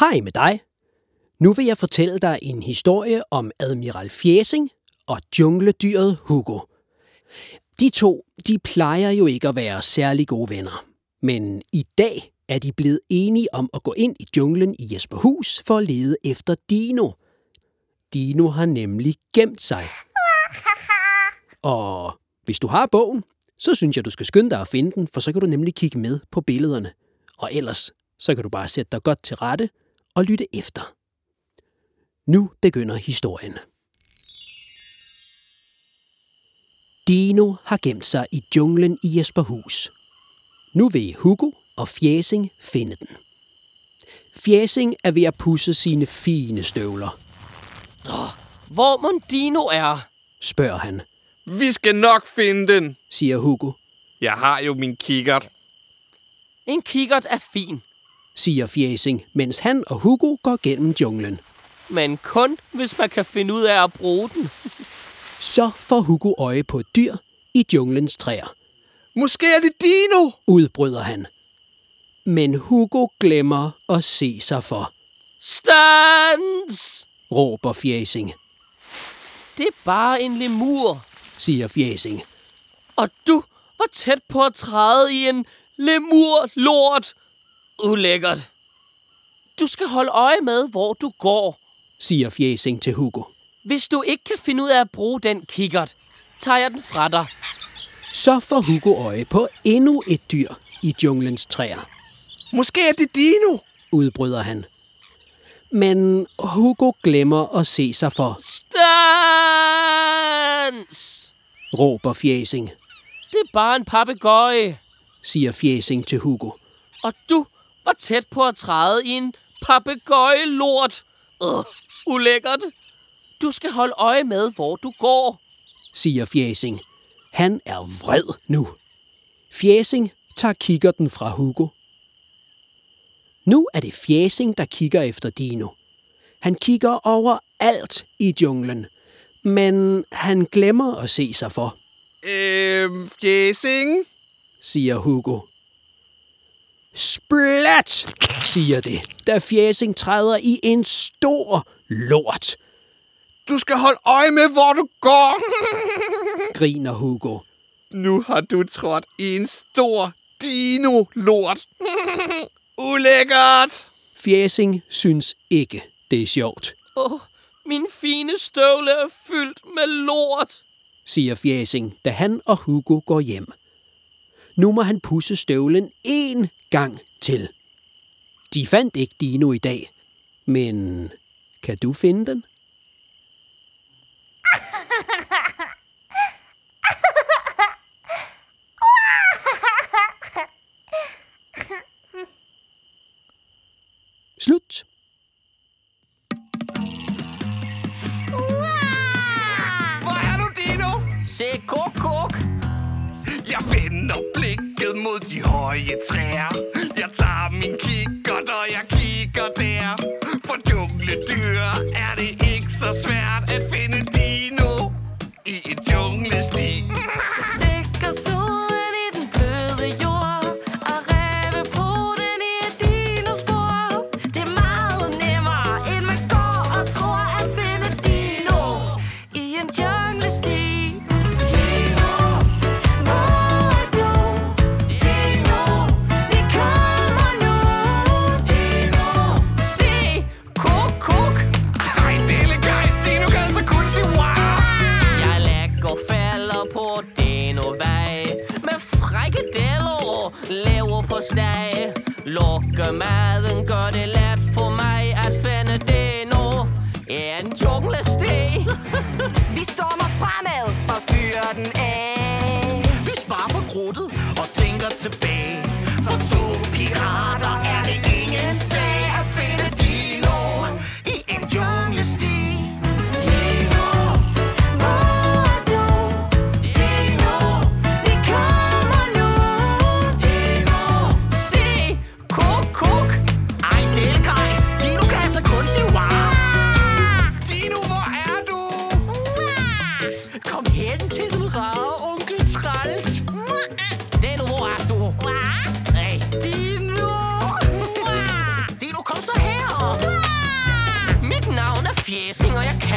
Hej med dig. Nu vil jeg fortælle dig en historie om Admiral Fjæsing og jungledyret Hugo. De to, de plejer jo ikke at være særlig gode venner. Men i dag er de blevet enige om at gå ind i junglen i Jesperhus for at lede efter Dino. Dino har nemlig gemt sig. Og hvis du har bogen, så synes jeg, du skal skynde dig at finde den, for så kan du nemlig kigge med på billederne. Og ellers, så kan du bare sætte dig godt til rette og lytte efter. Nu begynder historien. Dino har gemt sig i junglen i Jesperhus. Nu vil Hugo og Fjæsing finde den. Fjæsing er ved at pusse sine fine støvler, Hvor mon Dino er? spørger han, Vi skal nok finde den. siger Hugo, Jeg har jo min kikkert. En kikkert er fin, siger Fjæsing, mens han og Hugo går gennem junglen. men kun hvis man kan finde ud af at bruge den. Så får Hugo øje på et dyr i junglens træer. Måske er det Dino. Udbryder han. Men Hugo glemmer at se sig for, Stans! råber Fjæsing, Det er bare en lemur. siger Fjæsing. Og du var tæt på at træde i en lemur-lort. Ulækkert. Du skal holde øje med, hvor du går. siger Fjæsing til Hugo. Hvis du ikke kan finde ud af at bruge den kikkert, tager jeg den fra dig. Så får Hugo øje på endnu et dyr i junglens træer, Måske er det Dino. udbryder han. Men Hugo glemmer at se sig for, Stans! råber Fjæsing, Det er bare en papegøje. siger Fjæsing til Hugo. Og du var tæt på at træde i en papegøjelort. Øh, ulækkert. Du skal holde øje med, hvor du går. siger Fjæsing. Han er vred nu. Fjæsing tager kikkerten fra Hugo. Nu er det Fjæsing, der kigger efter Dino. Han kigger over alt i junglen, men han glemmer at se sig for, Øhm, Fjæsing. siger Hugo. Splat, siger det, da Fjæsing træder i en stor lort, Du skal holde øje med, hvor du går. griner Hugo. Nu har du trådt i en stor Dino-lort. Ulækkert. Fjæsing synes ikke, det er sjovt. Åh, oh, min fine støvle er fyldt med lort. siger Fjæsing, da han og Hugo går hjem. Nu må han pusse støvlen en gang til. De fandt ikke Dino i dag, men kan du finde den? Slut. Vender blikket mod de høje træer. Jeg tager min kikkert, og jeg kigger der. For jungledyr er det ikke så svært at steg Lukke maden. Gør det let for mig at finde det nu. En junglesti Vi stormer fremad og fyrer den af. Vi sparer på krudtet og tænker tilbage. For to pirater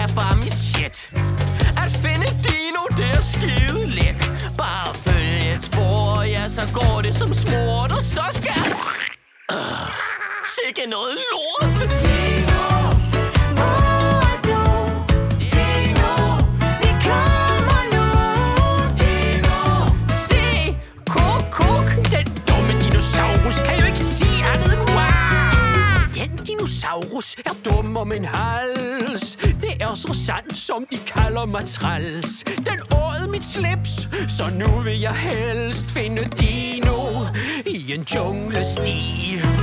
kan bare mit shit. At finde Dino, det er skide let. Bare følg et spor, ja, så går det som smurt, og så skal... Uh, sikke noget lort! Er dinosaurus er dum om en hals. Så sandt, som de kalder mig træls. Den åd mit slips, så nu vil jeg helst finde Dino i en junglesti.